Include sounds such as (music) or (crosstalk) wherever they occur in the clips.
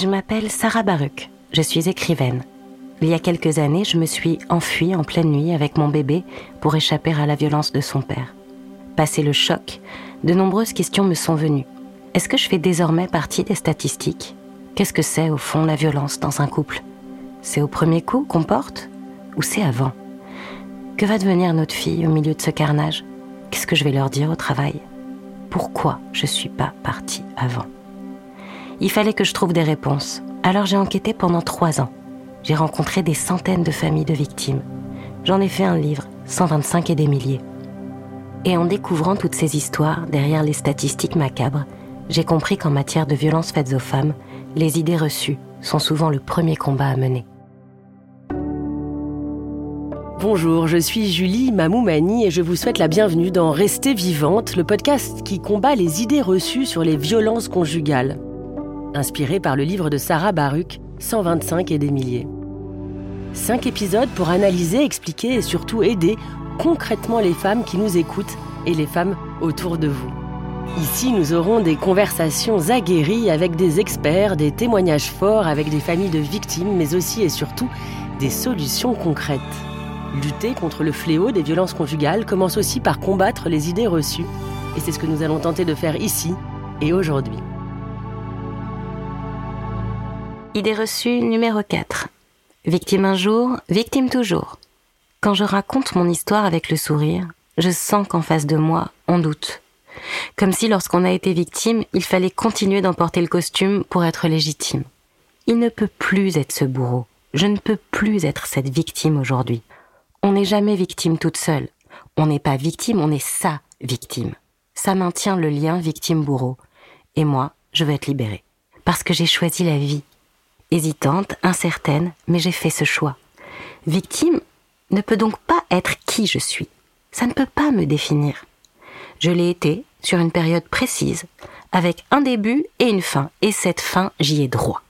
Je m'appelle Sarah Baruch, je suis écrivaine. Il y a quelques années, je me suis enfuie en pleine nuit avec mon bébé pour échapper à la violence de son père. Passé le choc, de nombreuses questions me sont venues. Est-ce que je fais désormais partie des statistiques? Qu'est-ce que c'est au fond la violence dans un couple? C'est au premier coup qu'on porte? Ou c'est avant? Que va devenir notre fille au milieu de ce carnage? Qu'est-ce que je vais leur dire au travail? Pourquoi je suis pas partie avant? Il fallait que je trouve des réponses. Alors j'ai enquêté pendant trois ans. J'ai rencontré des centaines de familles de victimes. J'en ai fait un livre, 125 et des milliers. Et en découvrant toutes ces histoires derrière les statistiques macabres, j'ai compris qu'en matière de violences faites aux femmes, les idées reçues sont souvent le premier combat à mener. Bonjour, je suis Julie Mamoumani et je vous souhaite la bienvenue dans Rester vivante, le podcast qui combat les idées reçues sur les violences conjugales. Inspiré par le livre de Sarah Baruch, 125 et des milliers. Cinq épisodes pour analyser, expliquer et surtout aider concrètement les femmes qui nous écoutent et les femmes autour de vous. Ici, nous aurons des conversations aguerries avec des experts, des témoignages forts avec des familles de victimes, mais aussi et surtout des solutions concrètes. Lutter contre le fléau des violences conjugales commence aussi par combattre les idées reçues. Et c'est ce que nous allons tenter de faire ici et aujourd'hui. Idée reçue numéro 4. Victime un jour, victime toujours. Quand je raconte mon histoire avec le sourire, je sens qu'en face de moi, on doute. Comme si lorsqu'on a été victime, il fallait continuer d'emporter le costume pour être légitime. Il ne peut plus être ce bourreau. Je ne peux plus être cette victime aujourd'hui. On n'est jamais victime toute seule. On n'est pas victime, on est sa victime. Ça maintient le lien victime-bourreau. Et moi, je veux être libérée. Parce que j'ai choisi la vie. Hésitante, incertaine, mais j'ai fait ce choix. Victime ne peut donc pas être qui je suis. Ça ne peut pas me définir. Je l'ai été sur une période précise, avec un début et une fin, et cette fin, j'y ai droit.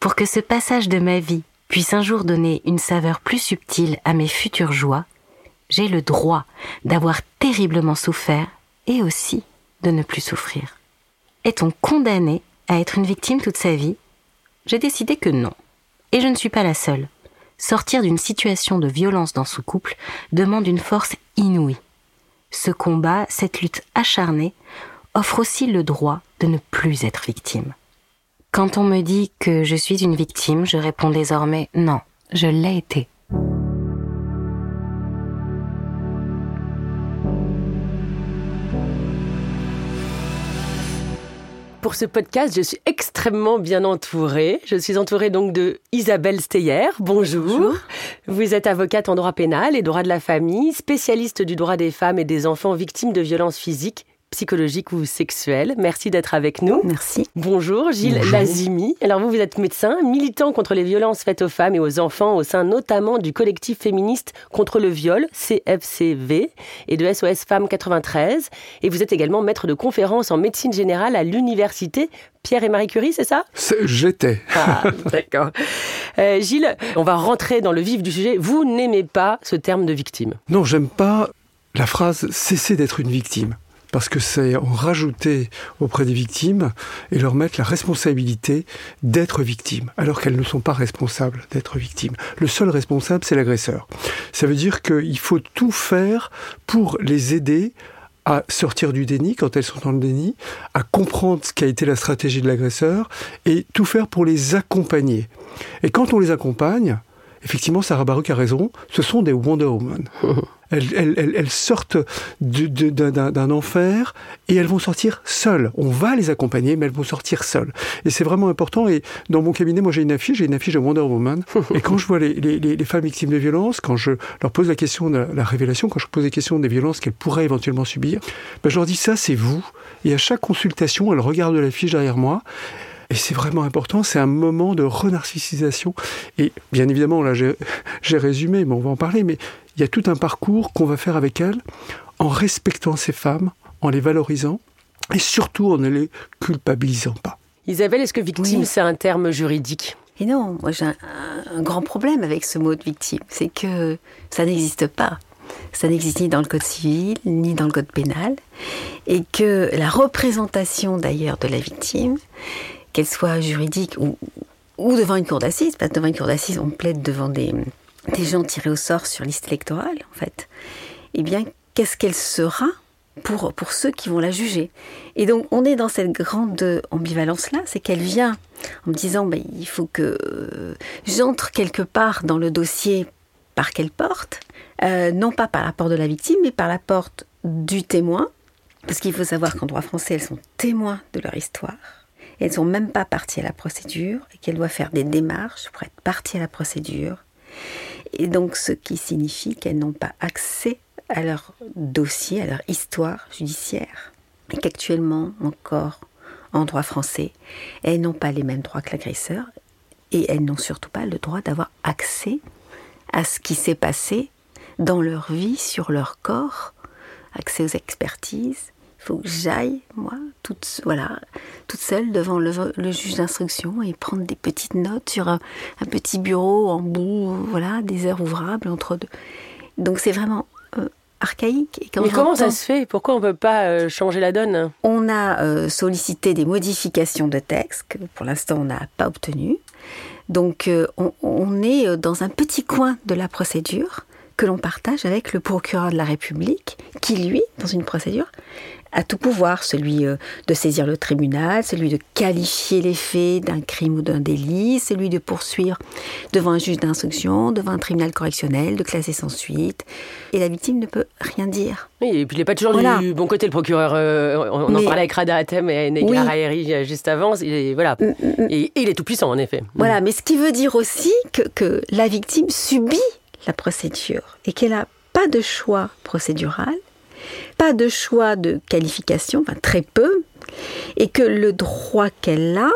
Pour que ce passage de ma vie puisse un jour donner une saveur plus subtile à mes futures joies, j'ai le droit d'avoir terriblement souffert et aussi de ne plus souffrir. Est-on condamné à être une victime toute sa vie J'ai décidé que non. Et je ne suis pas la seule. Sortir d'une situation de violence dans ce couple demande une force inouïe. Ce combat, cette lutte acharnée, offre aussi le droit de ne plus être victime. Quand on me dit que je suis une victime, je réponds désormais non, je l'ai été. Pour ce podcast, je suis extrêmement bien entourée. Je suis entourée donc de Isabelle Steyer. Bonjour. Bonjour. Vous êtes avocate en droit pénal et droit de la famille, spécialiste du droit des femmes et des enfants victimes de violences physiques psychologique ou sexuelle. Merci d'être avec nous. Merci. Bonjour Gilles Lazimi. Alors vous, vous êtes médecin, militant contre les violences faites aux femmes et aux enfants au sein notamment du collectif féministe contre le viol, CFCV, et de SOS Femmes 93. Et vous êtes également maître de conférences en médecine générale à l'université Pierre et Marie Curie, c'est ça? J'étais. Ah, (laughs) d'accord. Euh, Gilles, on va rentrer dans le vif du sujet. Vous n'aimez pas ce terme de victime? Non, j'aime pas la phrase cesser d'être une victime parce que c'est en rajouter auprès des victimes et leur mettre la responsabilité d'être victimes, alors qu'elles ne sont pas responsables d'être victimes. Le seul responsable, c'est l'agresseur. Ça veut dire qu'il faut tout faire pour les aider à sortir du déni quand elles sont dans le déni, à comprendre ce qu'a été la stratégie de l'agresseur et tout faire pour les accompagner. Et quand on les accompagne, effectivement, Sarah Baruch a raison, ce sont des Wonder Woman. (laughs) Elles, sortent d'un enfer et elles vont sortir seules. On va les accompagner, mais elles vont sortir seules. Et c'est vraiment important. Et dans mon cabinet, moi j'ai une affiche, j'ai une affiche de Wonder Woman. (laughs) et quand je vois les, femmes victimes de violences, quand je leur pose la question de la révélation, quand je pose la question des violences qu'elles pourraient éventuellement subir, ben je leur dis ça, c'est vous. Et à chaque consultation, elles regardent l'affiche derrière moi. Et c'est vraiment important, c'est un moment de renarcissisation. Et bien évidemment, là j'ai résumé, mais on va en parler, mais il y a tout un parcours qu'on va faire avec elles en respectant ces femmes, en les valorisant et surtout en ne les culpabilisant pas. Isabelle, est-ce que victime, c'est un terme juridique? Et non, moi j'ai un, grand problème avec ce mot de victime, c'est que ça n'existe pas. Ça n'existe ni dans le code civil, ni dans le code pénal. Et que la représentation d'ailleurs de la victime, qu'elle soit juridique ou, devant une cour d'assises, parce que devant une cour d'assises, on plaide devant des, gens tirés au sort sur liste électorale, en fait, eh bien, qu'est-ce qu'elle sera pour, pour ceux qui vont la juger? Et donc, on est dans cette grande ambivalence-là, c'est qu'elle vient en me disant, ben, il faut que euh, j'entre quelque part dans le dossier par quelle porte euh, Non pas par la porte de la victime, mais par la porte du témoin, parce qu'il faut savoir qu'en droit français, elles sont témoins de leur histoire. Elles ne sont même pas parties à la procédure et qu'elles doivent faire des démarches pour être parties à la procédure. Et donc, ce qui signifie qu'elles n'ont pas accès à leur dossier, à leur histoire judiciaire. Et qu'actuellement, encore, en droit français, elles n'ont pas les mêmes droits que l'agresseur et elles n'ont surtout pas le droit d'avoir accès à ce qui s'est passé dans leur vie, sur leur corps, accès aux expertises. Il faut que j'aille, moi, toute, voilà, toute seule devant le, juge d'instruction et prendre des petites notes sur un, petit bureau en bout, voilà, des heures ouvrables entre deux. Donc c'est vraiment euh, archaïque. Et Mais comment ça se fait? Pourquoi on ne peut pas euh, changer la donne? On a euh, sollicité des modifications de texte que pour l'instant on n'a pas obtenues. Donc on, on, est dans un petit coin de la procédure que l'on partage avec le procureur de la République, qui lui, dans une procédure, à tout pouvoir, celui euh, de saisir le tribunal, celui de qualifier les faits d'un crime ou d'un délit, celui de poursuivre devant un juge d'instruction, devant un tribunal correctionnel, de classer sans suite. Et la victime ne peut rien dire. Oui, et puis il n'est pas toujours du bon côté, le procureur. Euh, on en parlait avec Rada Atem et Negar oui. juste avant. Il est, voilà. Mm, mm, mm. Et, il est tout puissant, en effet. Voilà, mais ce qui veut dire aussi que, que la victime subit la procédure et qu'elle n'a pas de choix procédural pas de choix de qualification, enfin très peu, et que le droit qu'elle a,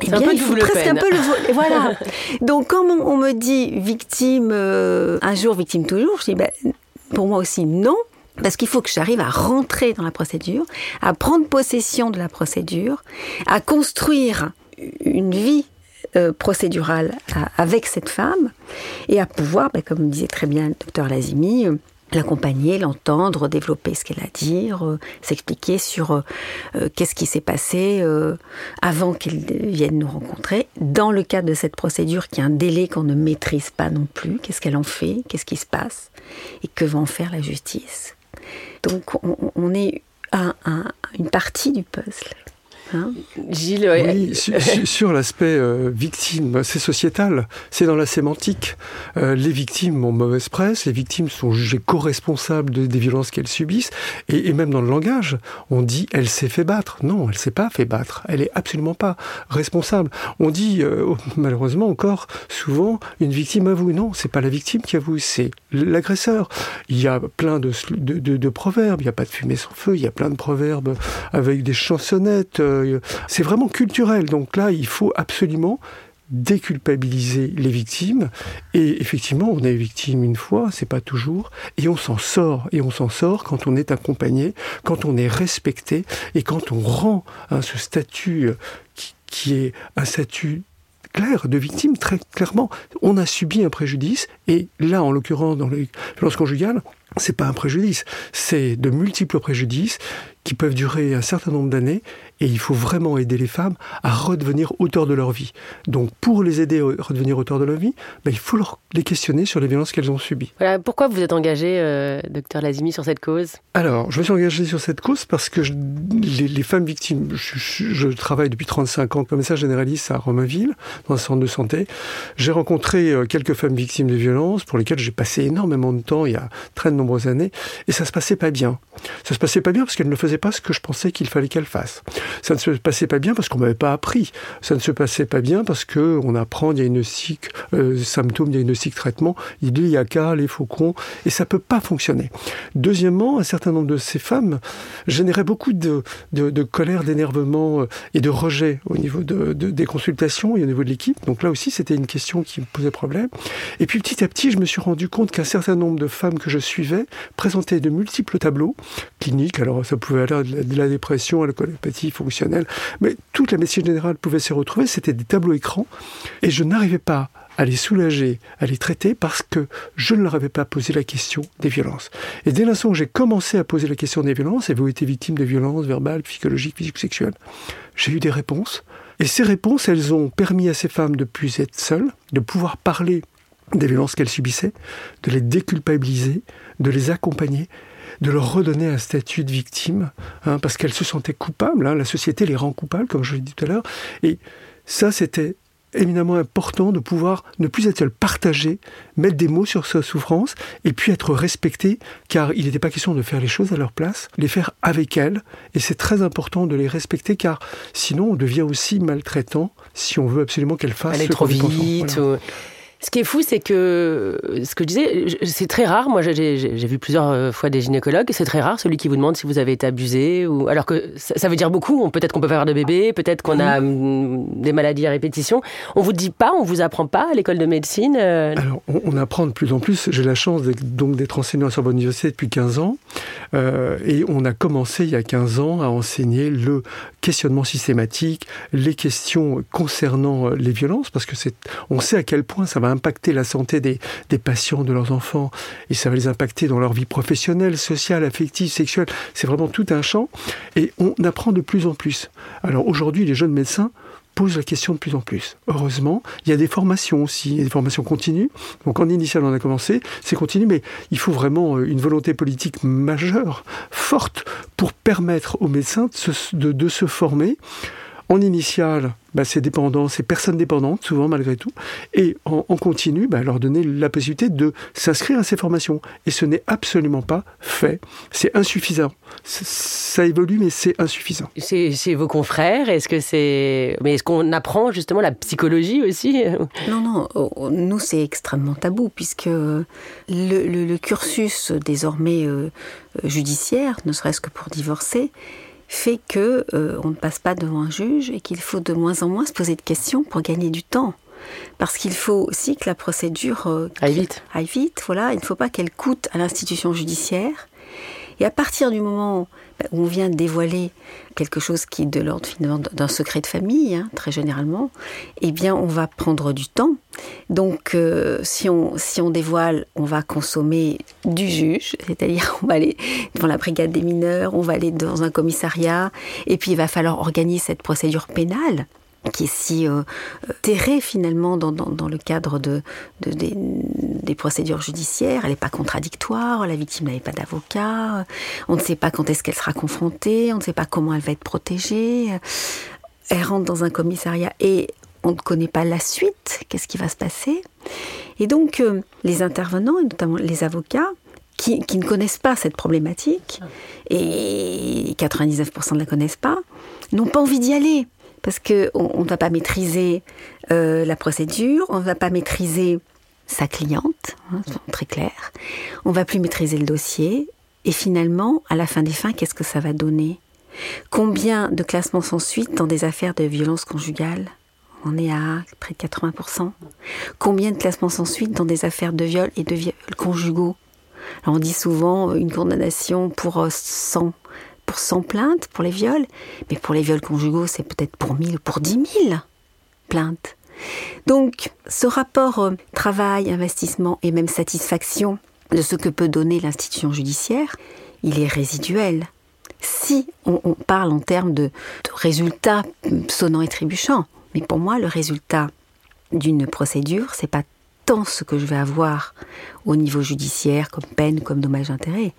eh bien, il faut presque un peu le voilà. (laughs) Donc quand on, me dit victime euh, un jour, victime toujours, je dis ben, pour moi aussi non. Parce qu'il faut que j'arrive à rentrer dans la procédure, à prendre possession de la procédure, à construire une vie euh, procédurale avec cette femme et à pouvoir, ben, comme disait très bien le docteur Lazimi, euh, l'accompagner, l'entendre, développer ce qu'elle a à dire, euh, s'expliquer sur qu'est-ce qui s'est passé avant qu'elle vienne nous rencontrer. Dans le cadre de cette procédure qui a un délai qu'on ne maîtrise pas non plus, qu'est-ce qu'elle en fait, qu'est-ce qui se passe et que va en faire la justice. Donc on, est à une partie du puzzle. Hein Gilles, oui, sur, l'aspect euh, victime, c'est sociétal, c'est dans la sémantique. Euh, les victimes ont mauvaise presse, les victimes sont jugées co-responsables des violences qu'elles subissent, et, même dans le langage, on dit elle s'est fait battre. Non, elle s'est pas fait battre, elle est absolument pas responsable. On dit euh, (laughs) malheureusement encore souvent une victime avoue. Non, c'est pas la victime qui avoue, c'est l'agresseur. Il y a plein de, de, de proverbes, il n'y a pas de fumée sans feu, il y a plein de proverbes avec des chansonnettes. Euh, c'est vraiment culturel. Donc là, il faut absolument déculpabiliser les victimes. Et effectivement on est victime une fois c'est pas toujours. Et on s'en sort. Et on s'en sort quand on est accompagné quand on est respecté et quand on rend hein, ce statut qui, est un statut clair de victime très clairement. On a subi un préjudice et là en l'occurrence dans les violences conjugales c'est pas un préjudice. C'est de multiples préjudices qui peuvent durer un certain nombre d'années et il faut vraiment aider les femmes à redevenir auteurs de leur vie. Donc pour les aider à redevenir auteurs de leur vie, ben, il faut leur, les questionner sur les violences qu'elles ont subies. Voilà, pourquoi vous êtes engagé, euh, docteur Lazimi, sur cette cause? Alors, je me suis engagé sur cette cause parce que les, femmes victimes, je, travaille depuis 35 ans comme ça généraliste à Romainville, dans un centre de santé. J'ai rencontré euh, quelques femmes victimes de violences pour lesquelles j'ai passé énormément de temps il y a très de nombreuses années et ça se passait pas bien. Ça se passait pas bien parce qu'elles ne faisaient pas ce que je pensais qu'il fallait qu'elles fassent. Ça ne se passait pas bien parce qu'on m'avait pas appris. Ça ne se passait pas bien parce que on apprend diagnostic, euh, symptômes, diagnostic, traitement. Il y a qu'à les faucons et ça peut pas fonctionner. Deuxièmement, un certain nombre de ces femmes généraient beaucoup de, de, colère, d'énervement euh, et de rejet au niveau de, des consultations et au niveau de l'équipe. Donc là aussi, c'était une question qui me posait problème. Et puis petit à petit, je me suis rendu compte qu'un certain nombre de femmes que je suivais présentaient de multiples tableaux cliniques. Alors ça pouvait aller de la dépression à la colopathie mais toute la médecine générale pouvait s'y retrouver. C'était des tableaux écrans et je n'arrivais pas à les soulager, à les traiter parce que je ne leur avais pas posé la question des violences. Et dès l'instant où j'ai commencé à poser la question des violences, avez-vous été victime de violences verbales, psychologiques, physiques, sexuelles J'ai eu des réponses Et ces réponses, elles ont permis à ces femmes de plus être seules, de pouvoir parler des violences qu'elles subissaient, de les déculpabiliser, de les accompagner, de leur redonner un statut de victime, hein, parce qu'elles se sentaient coupables, hein, la société les rend coupables, comme je l'ai dit tout à l'heure, et ça c'était éminemment important de pouvoir ne plus être seul, partager, mettre des mots sur sa souffrance et puis être respecté, car il n'était pas question de faire les choses à leur place, les faire avec elles, et c'est très important de les respecter, car sinon on devient aussi maltraitant si on veut absolument qu'elles fassent Aller trop vite. Ce qui est fou, c'est que ce que je disais, c'est très rare. Moi, j'ai vu plusieurs euh, fois des gynécologues. C'est très rare celui qui vous demande si vous avez été abusé. Ou alors que ça, veut dire beaucoup. Peut-être qu'on peut faire de bébé, peut-être qu'on a hum, des maladies à répétition. On vous dit pas, on vous apprend pas à l'école de médecine. Euh alors, on, apprend de plus en plus. J'ai la chance donc d'être enseignant sur Bonne Université depuis 15 ans, euh, et on a commencé il y a 15 ans à enseigner le questionnement systématique, les questions concernant les violences, parce que c'est, on sait à quel point ça va impacter la santé des, patients, de leurs enfants, et ça va les impacter dans leur vie professionnelle, sociale, affective, sexuelle. C'est vraiment tout un champ, et on apprend de plus en plus. Alors aujourd'hui, les jeunes médecins posent la question de plus en plus. Heureusement, il y a des formations aussi, des formations continues. Donc en initial, on a commencé, c'est continu, mais il faut vraiment euh, une volonté politique majeure, forte, pour permettre aux médecins de se former en initial, bah, c'est dépendant, c'est personnes dépendantes, souvent malgré tout, et en, continu, bah, leur donner la possibilité de s'inscrire à ces formations. Et ce n'est absolument pas fait. C'est insuffisant. Ça évolue, mais c'est insuffisant. Chez, vos confrères, est-ce que c'est, mais est-ce qu'on apprend justement la psychologie aussi? (laughs) Non, non. Oh, oh, nous, c'est extrêmement tabou puisque le, le, cursus désormais euh, judiciaire, ne serait-ce que pour divorcer, fait que euh, on ne passe pas devant un juge et qu'il faut de moins en moins se poser de questions pour gagner du temps. Parce qu'il faut aussi que la procédure euh, aille vite. Aille vite, voilà. Il ne faut pas qu'elle coûte à l'institution judiciaire. Et à partir du moment où on vient dévoiler quelque chose qui est de l'ordre finalement d'un secret de famille, hein, très généralement, eh bien on va prendre du temps. Donc euh, si, on, si on dévoile, on va consommer du juge, (laughs) c'est-à-dire on va aller devant la brigade des mineurs, on va aller dans un commissariat, et puis il va falloir organiser cette procédure pénale qui est si euh, terrée finalement dans, le cadre de, des, procédures judiciaires. Elle n'est pas contradictoire, la victime n'avait pas d'avocat, on ne sait pas quand est-ce qu'elle sera confrontée, on ne sait pas comment elle va être protégée. Elle rentre dans un commissariat et on ne connaît pas la suite, qu'est-ce qui va se passer? Et donc euh, les intervenants, et notamment les avocats, qui, ne connaissent pas cette problématique, et 99% ne la connaissent pas, n'ont pas envie d'y aller parce qu'on ne va pas maîtriser euh, la procédure, on ne va pas maîtriser sa cliente, hein, très clair, on va plus maîtriser le dossier, et finalement, à la fin des fins, qu'est-ce que ça va donner? Combien de classements sans suite dans des affaires de violence conjugale? On est à près de 80%. Combien de classements sans suite dans des affaires de viol et de viol conjugaux? Alors on dit souvent une condamnation pour 100 euh, pour 100 plaintes pour les viols, mais pour les viols conjugaux, c'est peut-être pour 1000 ou pour 10 000 plaintes. Donc, ce rapport euh, travail, investissement et même satisfaction de ce que peut donner l'institution judiciaire, il est résiduel. Si on, parle en termes de, de résultats sonnants et trébuchants, mais pour moi, le résultat d'une procédure, c'est pas tant ce que je vais avoir au niveau judiciaire, comme peine, comme dommage d'intérêt.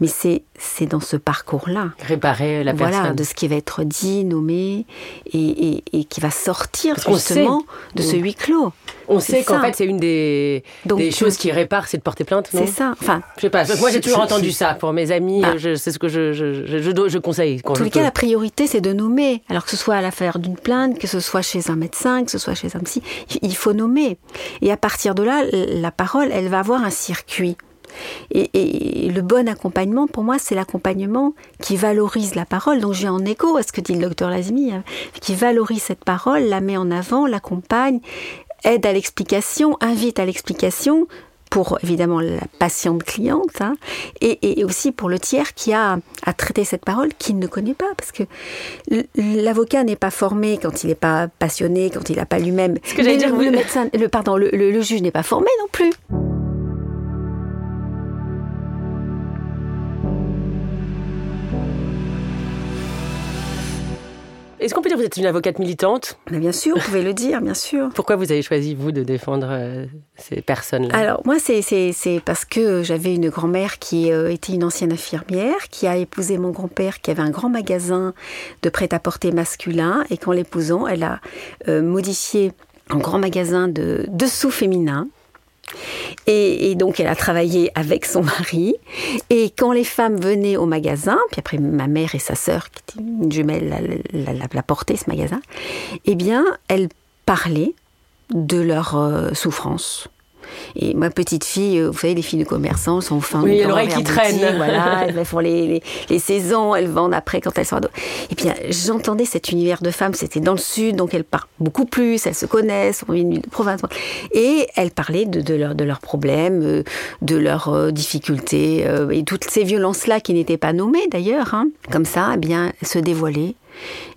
Mais c'est, c'est dans ce parcours-là. Réparer la personne. Voilà, de ce qui va être dit, nommé, et, et, qui va sortir justement de ce huis clos. On sait qu'en fait, c'est une des, des choses qui répare, c'est de porter plainte, C'est ça. Enfin, je sais pas. Moi, j'ai toujours entendu ça. Pour mes amis, bah. c'est ce que je, je, je, je conseille. En tous les cas, la priorité, c'est de nommer. Alors que ce soit à l'affaire d'une plainte, que ce soit chez un médecin, que ce soit chez un psy, il faut nommer. Et à partir de là, la parole, elle va avoir un circuit. Et, le bon accompagnement, pour moi, c'est l'accompagnement qui valorise la parole. Donc, j'ai en écho à ce que dit le docteur Lazimi, hein, qui valorise cette parole, la met en avant, l'accompagne, aide à l'explication, invite à l'explication pour évidemment la patiente cliente hein, et, aussi pour le tiers qui a à traiter cette parole qu'il ne connaît pas parce que l'avocat n'est pas formé quand il n'est pas passionné quand il n'a pas lui-même ce que dire le, médecin le pardon le juge n'est pas formé non plus Est-ce qu'on peut dire que vous êtes une avocate militante Bien sûr, vous pouvez le dire, bien sûr. Pourquoi vous avez choisi, vous, de défendre euh, ces personnes-là? Alors, moi, c'est parce que j'avais une grand-mère qui euh, était une ancienne infirmière, qui a épousé mon grand-père, qui avait un grand magasin de prêt-à-porter masculin, et qu'en l'épousant, elle a euh, modifié un grand magasin de dessous féminin et, donc, elle a travaillé avec son mari. Et quand les femmes venaient au magasin, puis après ma mère et sa sœur, qui était une jumelle, la, portaient, ce magasin, eh bien, elles parlaient de leur euh, souffrance. Et ma petite fille, euh, vous savez, les filles de commerçants sont fin Oui, l'oreille qui traîne. (laughs) Voilà, elles font les, les, saisons, elles vendent après quand elles sont ados. Et puis j'entendais cet univers de femmes, c'était dans le sud, donc elles parlent beaucoup plus, elles se connaissent, on vient de province. Et elles parlaient de, de, leur, de leurs problèmes, euh, de leurs euh, difficultés, et toutes ces violences-là qui n'étaient pas nommées d'ailleurs, hein. comme ça, eh bien, se dévoiler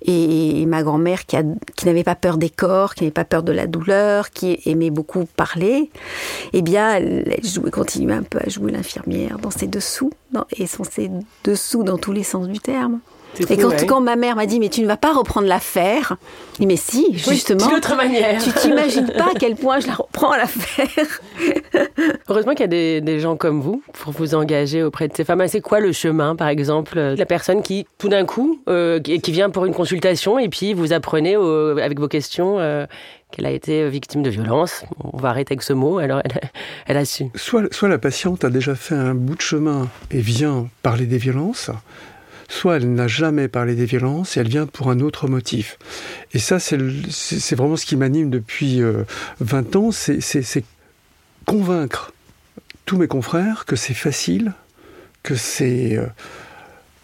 et, ma grand-mère qui, n'avait pas peur des corps, qui n'avait pas peur de la douleur, qui aimait beaucoup parler, eh bien, elle, continuait un peu à jouer l'infirmière dans ses dessous, et son ses dessous dans tous les sens du terme. Et quand, quand, ma mère m'a dit mais tu ne vas pas reprendre l'affaire, je dis mais si justement. Oui, manière. Tu t'imagines pas à quel (laughs) point je la reprends l'affaire. Heureusement qu'il y a des, gens comme vous pour vous engager auprès de ces femmes. C'est quoi le chemin par exemple La personne qui tout d'un coup euh, qui vient pour une consultation et puis vous apprenez avec vos questions. Euh, qu'elle a été victime de violence? On va arrêter avec ce mot, alors elle, elle a su. Soit, soit la patiente a déjà fait un bout de chemin et vient parler des violences, soit elle n'a jamais parlé des violences et elle vient pour un autre motif. Et ça, c'est vraiment ce qui m'anime depuis 20 euh, ans, c'est convaincre tous mes confrères que c'est facile, que c'est euh,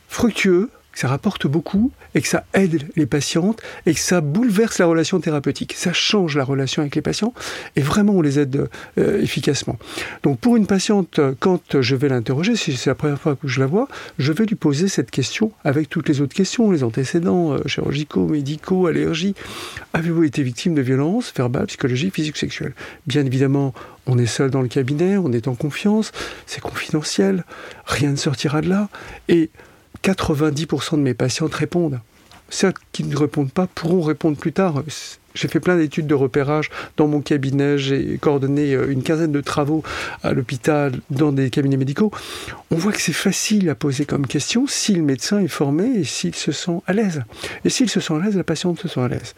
fructueux, que ça rapporte beaucoup et que ça aide les patientes et que ça bouleverse la relation thérapeutique. Ça change la relation avec les patients et vraiment on les aide euh, efficacement. Donc pour une patiente, quand je vais l'interroger, si c'est la première fois que je la vois, je vais lui poser cette question avec toutes les autres questions, les antécédents euh, chirurgicaux, médicaux, allergies. Avez-vous été victime de violences verbales, psychologiques, physiques, sexuelles? Bien évidemment, on est seul dans le cabinet, on est en confiance, c'est confidentiel, rien ne sortira de là. Et 90% de mes patientes répondent. Celles qui ne répondent pas pourront répondre plus tard. J'ai fait plein d'études de repérage dans mon cabinet, j'ai coordonné euh, une quinzaine de travaux à l'hôpital, dans des cabinets médicaux. On voit que c'est facile à poser comme question si le médecin est formé et s'il se sent à l'aise. Et s'il se sent à l'aise, la patiente se sent à l'aise.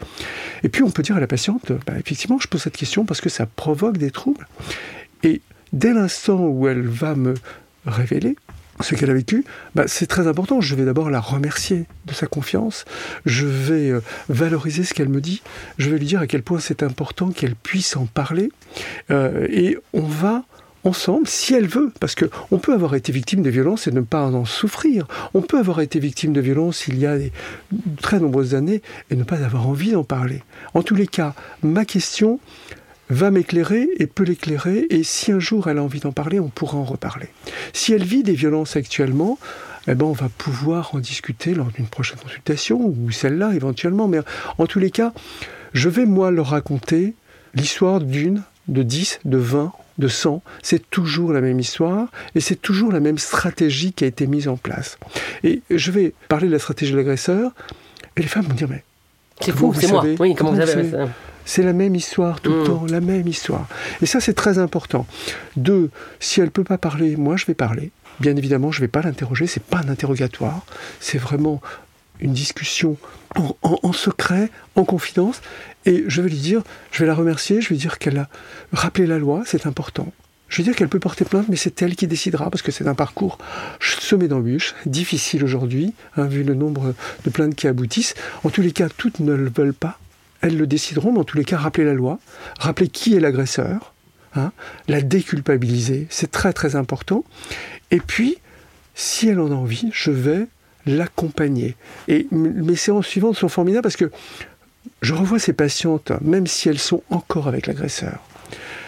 Et puis on peut dire à la patiente, bah, effectivement, je pose cette question parce que ça provoque des troubles. Et dès l'instant où elle va me révéler, ce qu'elle a vécu, bah, c'est très important. Je vais d'abord la remercier de sa confiance. Je vais euh, valoriser ce qu'elle me dit. Je vais lui dire à quel point c'est important qu'elle puisse en parler. Euh, et on va ensemble, si elle veut, parce que on peut avoir été victime de violences et ne pas en souffrir. On peut avoir été victime de violences il y a de très nombreuses années et ne pas avoir envie d'en parler. En tous les cas, ma question, va m'éclairer et peut l'éclairer, et si un jour elle a envie d'en parler, on pourra en reparler. Si elle vit des violences actuellement, eh ben on va pouvoir en discuter lors d'une prochaine consultation, ou celle-là éventuellement, mais en tous les cas, je vais moi leur raconter l'histoire d'une, de dix, de vingt, de cent. c'est toujours la même histoire et c'est toujours la même stratégie qui a été mise en place. Et je vais parler de la stratégie de l'agresseur et les femmes vont dire mais c'est fou, c'est moi. Oui, comment, vous, savez c'est la même histoire tout le mm. temps, la même histoire. Et ça, c'est très important. Deux, si elle ne peut pas parler, moi, je vais parler. Bien évidemment, je ne vais pas l'interroger, c'est pas un interrogatoire, c'est vraiment une discussion en, secret, en confidence, et je vais lui dire, je vais la remercier, je vais dire qu'elle a rappelé la loi, c'est important. Je vais dire qu'elle peut porter plainte, mais c'est elle qui décidera, parce que c'est un parcours semé d'embûches, difficile aujourd'hui, hein, vu le nombre de plaintes qui aboutissent. En tous les cas, toutes ne le veulent pas, elles le décideront, mais en tous les cas, rappeler la loi, rappeler qui est l'agresseur, hein, la déculpabiliser, c'est très très important. Et puis, si elle en a envie, je vais l'accompagner. Et mes séances suivantes sont formidables parce que je revois ces patientes, même si elles sont encore avec l'agresseur.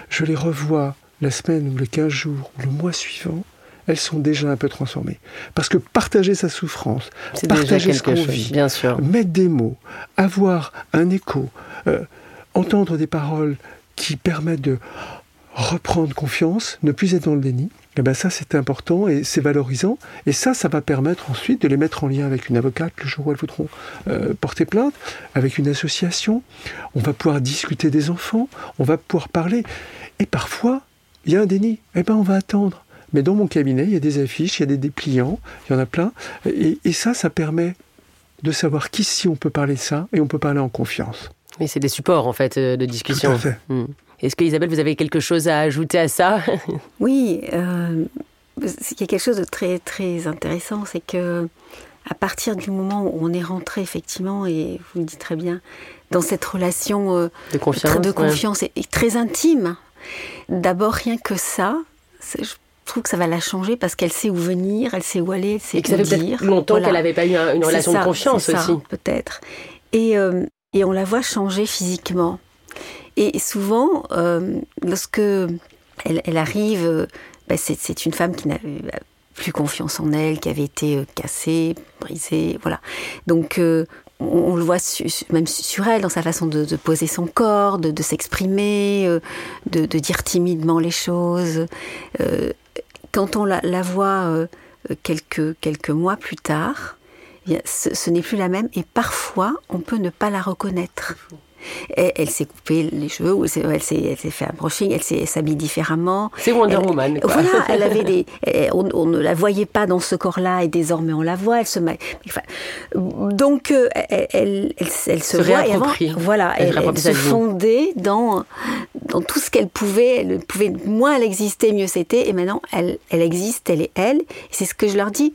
Je les revois la semaine ou les 15 jours ou le mois suivant, elles sont déjà un peu transformées. Parce que partager sa souffrance, partager ce qu'on vit, bien sûr. mettre des mots, avoir un écho, euh, entendre des paroles qui permettent de reprendre confiance, ne plus être dans le déni. Eh ben ça, c'est important et c'est valorisant. Et ça, ça va permettre ensuite de les mettre en lien avec une avocate le jour où elles voudront euh, porter plainte, avec une association. On va pouvoir discuter des enfants, on va pouvoir parler. Et parfois, il y a un déni. Eh ben, on va attendre. Mais dans mon cabinet, il y a des affiches, il y a des dépliants, il y en a plein. Et, ça, ça permet de savoir qu'ici, on peut parler de ça et on peut parler en confiance. Mais c'est des supports, en fait, euh, de discussion. Tout à fait. Hmm. Est-ce que Isabelle, vous avez quelque chose à ajouter à ça (laughs) Oui, euh, il y a quelque chose de très très intéressant, c'est que à partir du moment où on est rentré effectivement, et vous le dites très bien, dans cette relation euh, de confiance, de confiance et, très intime. D'abord rien que ça, je trouve que ça va la changer parce qu'elle sait où venir, elle sait où aller, elle sait et que ça fait longtemps qu'elle n'avait pas eu une relation de confiance aussi. Peut-être. Et, euh, et on la voit changer physiquement. Et souvent, euh, lorsque elle, arrive, euh, bah, c'est une femme qui n'avait plus confiance en elle, qui avait été euh, cassée, brisée, voilà. Donc, on, le voit même sur elle, dans sa façon de, poser son corps, de, s'exprimer, de, dire timidement les choses. Quand on la, voit quelques, quelques mois plus tard, eh ce n'est plus la même et parfois on peut ne pas la reconnaître elle, s'est coupé les cheveux, ou elle s'est fait un brushing, elle s'habille différemment. C'est Wonder Woman. Quoi. Voilà, (laughs) elle avait des, on, ne la voyait pas dans ce corps-là et désormais on la voit. Elle se, enfin, donc euh, elle, elle, se, se voit et avant, voilà, elle, se fondait dans dans tout ce qu'elle pouvait. Elle pouvait moins elle existait, mieux c'était. Et maintenant, elle, elle existe, elle est elle. C'est ce que je leur dis.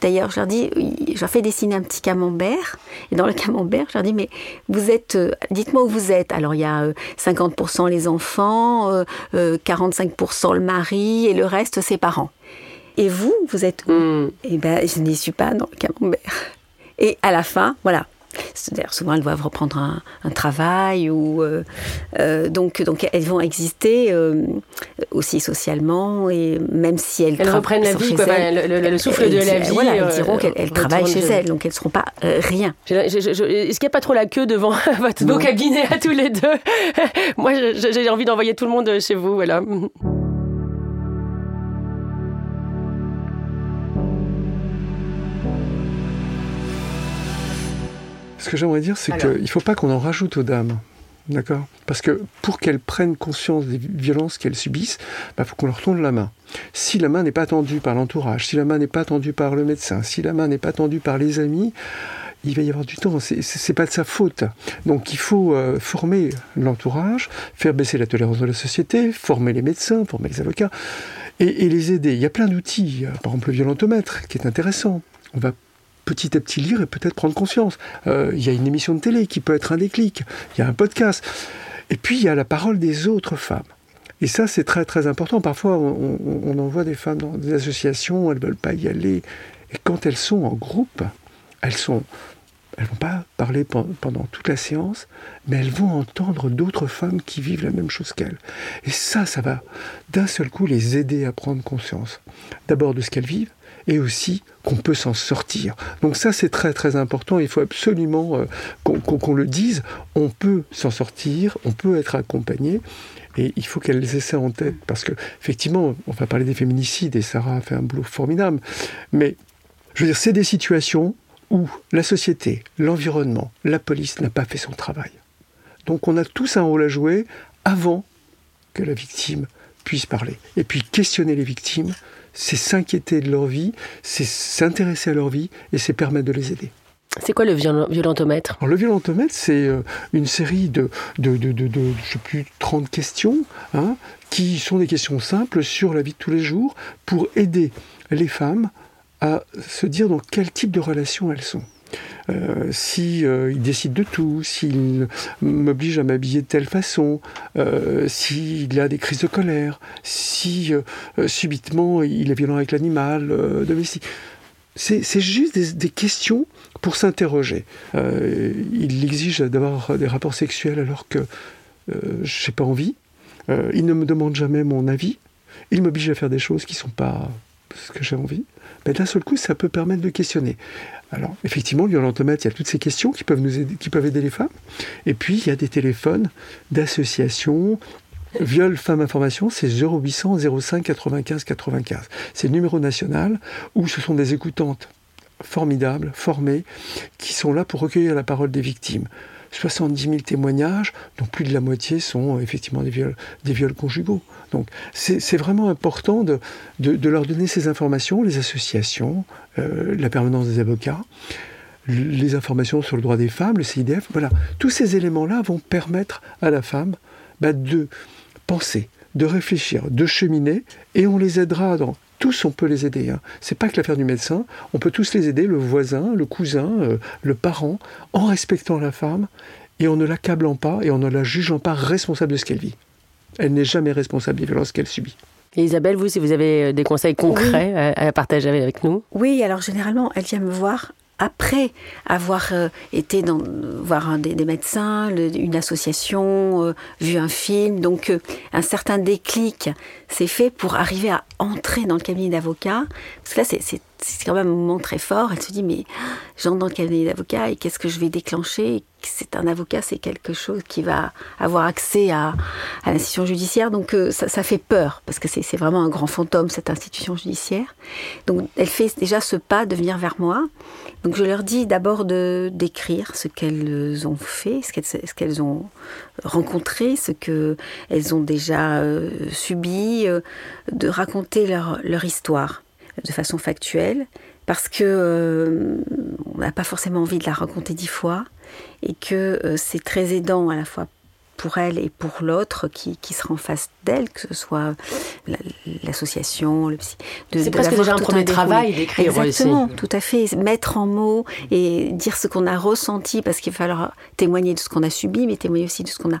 D'ailleurs, je leur dis, je leur fais dessiner un petit camembert. Et dans le (laughs) camembert, je leur dis, mais vous êtes, euh, dites-moi où vous êtes. Alors, il y a 50% euh, les enfants, 45% euh, le mari et le reste ses parents. Et vous, vous êtes où? Hmm. Eh ben, je n'y suis pas dans le camembert. Et à la fin, voilà, D'ailleurs, souvent, elles doivent reprendre un, travail ou euh, euh, donc donc elles vont exister euh, aussi socialement et même si elles, elles reprennent la vie, le, souffle de la vie. Voilà, elles diront qu'elles travaillent chez elles, donc elles ne seront pas rien. Est-ce qu'il n'y a pas trop la queue devant (laughs) votre beau cabinet à tous les deux? (laughs) Moi, j'ai envie d'envoyer tout le monde chez vous, voilà. Ce que j'aimerais dire, c'est qu'il ne faut pas qu'on en rajoute aux dames. D'accord? Parce que pour qu'elles prennent conscience des violences qu'elles subissent, il bah, faut qu'on leur tourne la main. Si la main n'est pas tendue par l'entourage, si la main n'est pas tendue par le médecin, si la main n'est pas tendue par les amis, il va y avoir du temps. C'est, n'est pas de sa faute. Donc il faut euh, former l'entourage, faire baisser la tolérance de la société, former les médecins, former les avocats et, et les aider. Il y a plein d'outils. Par exemple, le violentomètre, qui est intéressant. On va petit à petit lire et peut-être prendre conscience. Euh, il y a une émission de télé qui peut être un déclic, il y a un podcast. Et puis il y a la parole des autres femmes. Et ça, c'est très très important. Parfois, on, envoie des femmes dans des associations, elles ne veulent pas y aller. Et quand elles sont en groupe, elles sont, elles vont pas parler pendant toute la séance, mais elles vont entendre d'autres femmes qui vivent la même chose qu'elles. Et ça, ça va d'un seul coup les aider à prendre conscience. D'abord de ce qu'elles vivent, et aussi qu'on peut s'en sortir. Donc ça c'est très très important, il faut absolument euh, qu'on le dise, on peut s'en sortir, on peut être accompagné, et il faut qu'elles aient ça en tête, parce que effectivement, on va parler des féminicides, et Sarah a fait un boulot formidable, mais je veux dire, c'est des situations où la société, l'environnement, la police n'a pas fait son travail. Donc on a tous un rôle à jouer avant que la victime puisse parler. Et puis questionner les victimes, c'est s'inquiéter de leur vie, c'est s'intéresser à leur vie et c'est permettre de les aider. C'est quoi le violentomètre? Le violentomètre, c'est euh, une série de, de, de, de, je sais plus, 30 questions, hein, qui sont des questions simples sur la vie de tous les jours, pour aider les femmes à se dire dans quel type de relation elles sont. Euh, si euh, il décide de tout, s'il m'oblige à m'habiller de telle façon, euh, s'il a des crises de colère, si subitement il est violent avec l'animal domestique. C'est juste des, questions pour s'interroger. il exige d'avoir des rapports sexuels alors que je n'ai pas envie. il ne me demande jamais mon avis. Il m'oblige à faire des choses qui ne sont pas ce que j'ai envie. Mais d'un seul coup, ça peut permettre de questionner. Alors, effectivement, le violentomètre, il y a toutes ces questions qui peuvent, nous aider, qui peuvent aider les femmes. Et puis, il y a des téléphones d'associations Viol Femme Information, c'est 0800 05 95 95. C'est le numéro national où ce sont des écoutantes formidables, formées, qui sont là pour recueillir la parole des victimes. 70 000 témoignages, dont plus de la moitié sont euh, effectivement des viols, des viols conjugaux. Donc c'est vraiment important de, leur donner ces informations, les associations, euh, la permanence des avocats, les informations sur le droit des femmes, le CIDF. Voilà, tous ces éléments-là vont permettre à la femme bah, de penser, de réfléchir, de cheminer, et on les aidera dans tous on peut les aider. Hein. C'est pas que l'affaire du médecin. On peut tous les aider, le voisin, le cousin, euh, le parent, en respectant la femme et en ne l'accablant pas et en ne la jugeant pas responsable de ce qu'elle vit. Elle n'est jamais responsable des violences qu'elle subit. Et Isabelle, vous, si vous avez euh, des conseils concrets à, partager avec nous? Oui, alors généralement, elle vient me voir après avoir euh, été voir des, médecins, une association, euh, vu un film. Donc euh, un certain déclic s'est fait pour arriver à entrer dans le cabinet d'avocat. Parce que là, c'est c'est quand même un moment très fort. Elle se dit, mais j'entre dans le cabinet d'avocat et qu'est-ce que je vais déclencher? C'est un avocat, c'est quelque chose qui va avoir accès à, l'institution judiciaire. Donc euh, ça, fait peur, parce que c'est vraiment un grand fantôme, cette institution judiciaire. Donc elle fait déjà ce pas de venir vers moi. Donc je leur dis d'abord de d'écrire ce qu'elles ont fait, ce qu'elles ont rencontré, ce qu'elles ont déjà euh, subi, euh, de raconter leur, histoire de façon factuelle, parce que on n'a pas forcément envie de la raconter dix fois, et que euh, c'est très aidant à la fois pour elle et pour l'autre qui, qui, sera en face d'elle, que ce soit l'association, le psy. C'est presque déjà un premier travail d'écrire Exactement, tout à fait. Mettre en mots et dire ce qu'on a ressenti, parce qu'il va falloir témoigner de ce qu'on a subi, mais témoigner aussi de ce qu'on a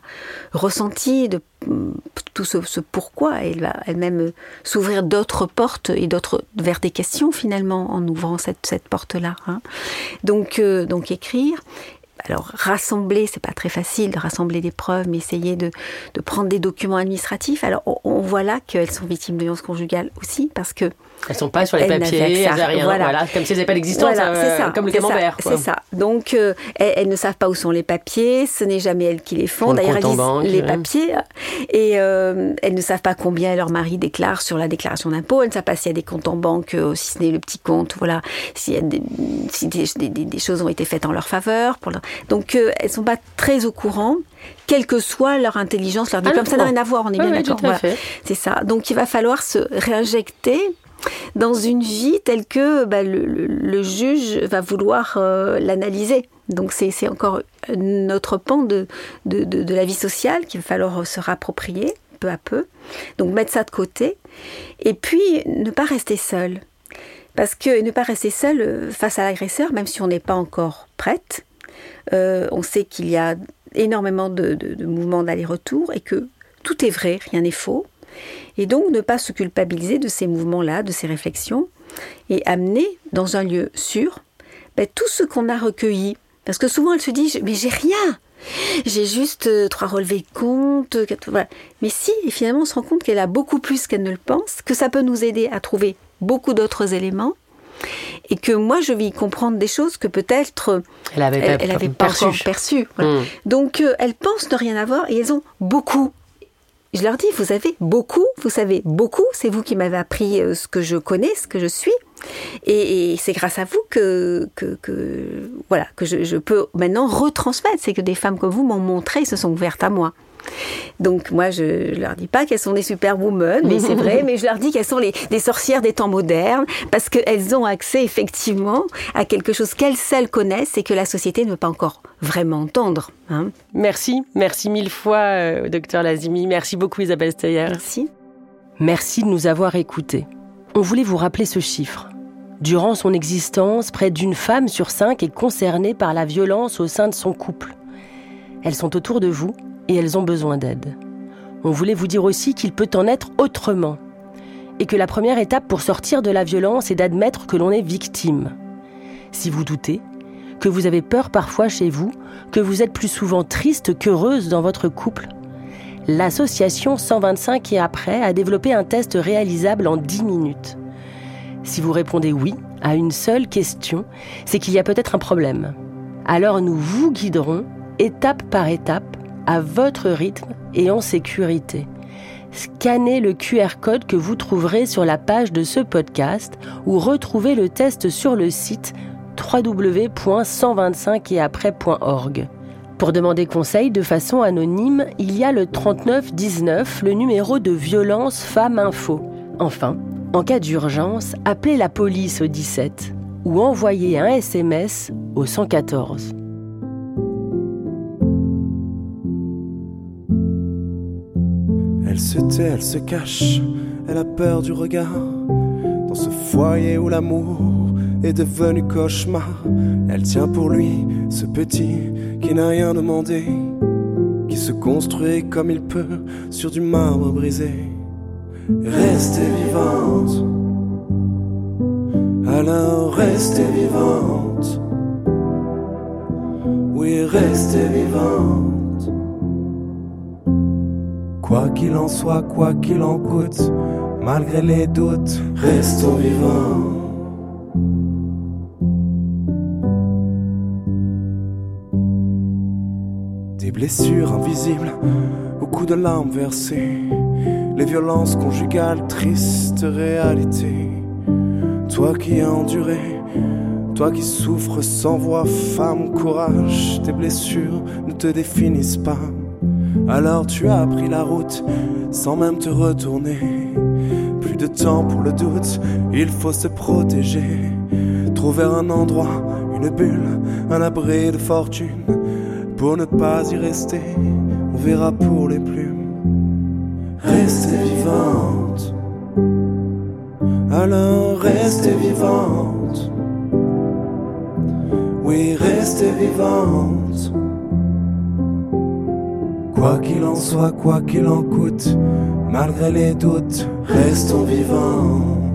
ressenti, de mm, tout ce, ce pourquoi. Elle va elle-même s'ouvrir d'autres portes et d'autres vers des questions finalement en ouvrant cette, cette porte-là. Hein. Donc, euh, donc écrire alors rassembler, c'est pas très facile de rassembler des preuves, mais essayer de, de prendre des documents administratifs. Alors on, voit là qu'elles sont victimes de violences conjugales aussi, parce que elles sont pas sur les papiers, elles rien, voilà. comme si elles n'avaient pas d'existence, euh, comme le camembert. C'est ça. Donc euh, elles, ne savent pas où sont les papiers, ce n'est jamais elles qui les font. D'ailleurs elles disent les papiers et euh, elles ne savent pas combien leur mari déclare sur la déclaration d'impôt. Elles ne savent pas s'il y a des comptes en banque, si ce n'est le petit compte, voilà, si, des, si des, des, choses ont été faites en leur faveur. Pour Donc elles sont pas très au courant quelle que soit leur intelligence, leur diplôme. ça n'a rien à voir, on est bien d'accord. C'est ça. Donc il va falloir se réinjecter dans une vie telle que bah, le, juge va vouloir euh, l'analyser. Donc c'est encore notre pan de, la vie sociale qu'il va falloir se rapproprier peu à peu. Donc mettre ça de côté. Et puis ne pas rester seul. Parce que ne pas rester seul euh, face à l'agresseur, même si on n'est pas encore prête, euh, on sait qu'il y a énormément de, de mouvements d'aller-retour et que tout est vrai, rien n'est faux. Et donc ne pas se culpabiliser de ces mouvements-là, de ces réflexions, et amener dans un lieu sûr ben, tout ce qu'on a recueilli. Parce que souvent elle se dit, mais j'ai rien, j'ai juste euh, trois relevés de compte. Mais si, et finalement on se rend compte qu'elle a beaucoup plus qu'elle ne le pense, que ça peut nous aider à trouver beaucoup d'autres éléments et que moi je vais y comprendre des choses que peut-être elle n'avait pas, encore perçues. Hmm. Donc euh, elles pensent ne rien avoir et elles ont beaucoup je leur dis, vous avez beaucoup, vous savez beaucoup, c'est vous qui m'avez appris euh, ce que je connais, ce que je suis. Et, c'est grâce à vous que, que, voilà, que je, je, peux maintenant retransmettre. C'est que des femmes comme vous m'ont montré, se sont ouvertes à moi. Donc moi, je, ne leur dis pas qu'elles sont des superwomen, mais c'est vrai, (laughs) mais je leur dis qu'elles sont les, des sorcières des temps modernes, parce qu'elles ont accès effectivement à quelque chose qu'elles seules connaissent et que la société ne veut pas encore vraiment entendre. Hein. Merci, merci mille fois, euh, docteur Lazimi. Merci beaucoup, Isabelle Steyer. Merci. Merci de nous avoir écoutés. On voulait vous rappeler ce chiffre. Durant son existence, près d'une femme sur cinq est concernée par la violence au sein de son couple. Elles sont autour de vous et elles ont besoin d'aide. On voulait vous dire aussi qu'il peut en être autrement et que la première étape pour sortir de la violence est d'admettre que l'on est victime. Si vous doutez, que vous avez peur parfois chez vous, que vous êtes plus souvent triste qu'heureuse dans votre couple, l'association 125 et après a développé un test réalisable en 10 minutes. Si vous répondez oui à une seule question, c'est qu'il y a peut-être un problème. Alors nous vous guiderons étape par étape à votre rythme et en sécurité. scannez le QR code que vous trouverez sur la page de ce podcast ou retrouvez le test sur le site www.125etaprès.org. Pour demander conseil de façon anonyme, il y a le 3919, le numéro de violence Femmes Info. Enfin, en cas d'urgence, appelez la police au 17 ou envoyez un SMS au 114. Elle se tait, elle se cache, elle a peur du regard. Dans ce foyer où l'amour est devenu cauchemar, elle tient pour lui ce petit qui n'a rien demandé, qui se construit comme il peut sur du marbre brisé. Restez vivante, alors restez vivante. Oui, restez vivante. Quoi qu'il en soit, quoi qu'il en coûte, malgré les doutes, restons vivants. Des blessures invisibles, beaucoup de larmes versées, les violences conjugales, triste réalité. Toi qui as enduré, toi qui souffres sans voix, femme, courage, tes blessures ne te définissent pas. Alors tu as pris la route sans même te retourner. Plus de temps pour le doute, il faut se protéger. Trouver un endroit, une bulle, un abri de fortune. Pour ne pas y rester, on verra pour les plumes. Restez vivante. Alors restez vivante. Oui, restez vivante. Quoi qu'il en soit, quoi qu'il en coûte, malgré les doutes, restons vivants.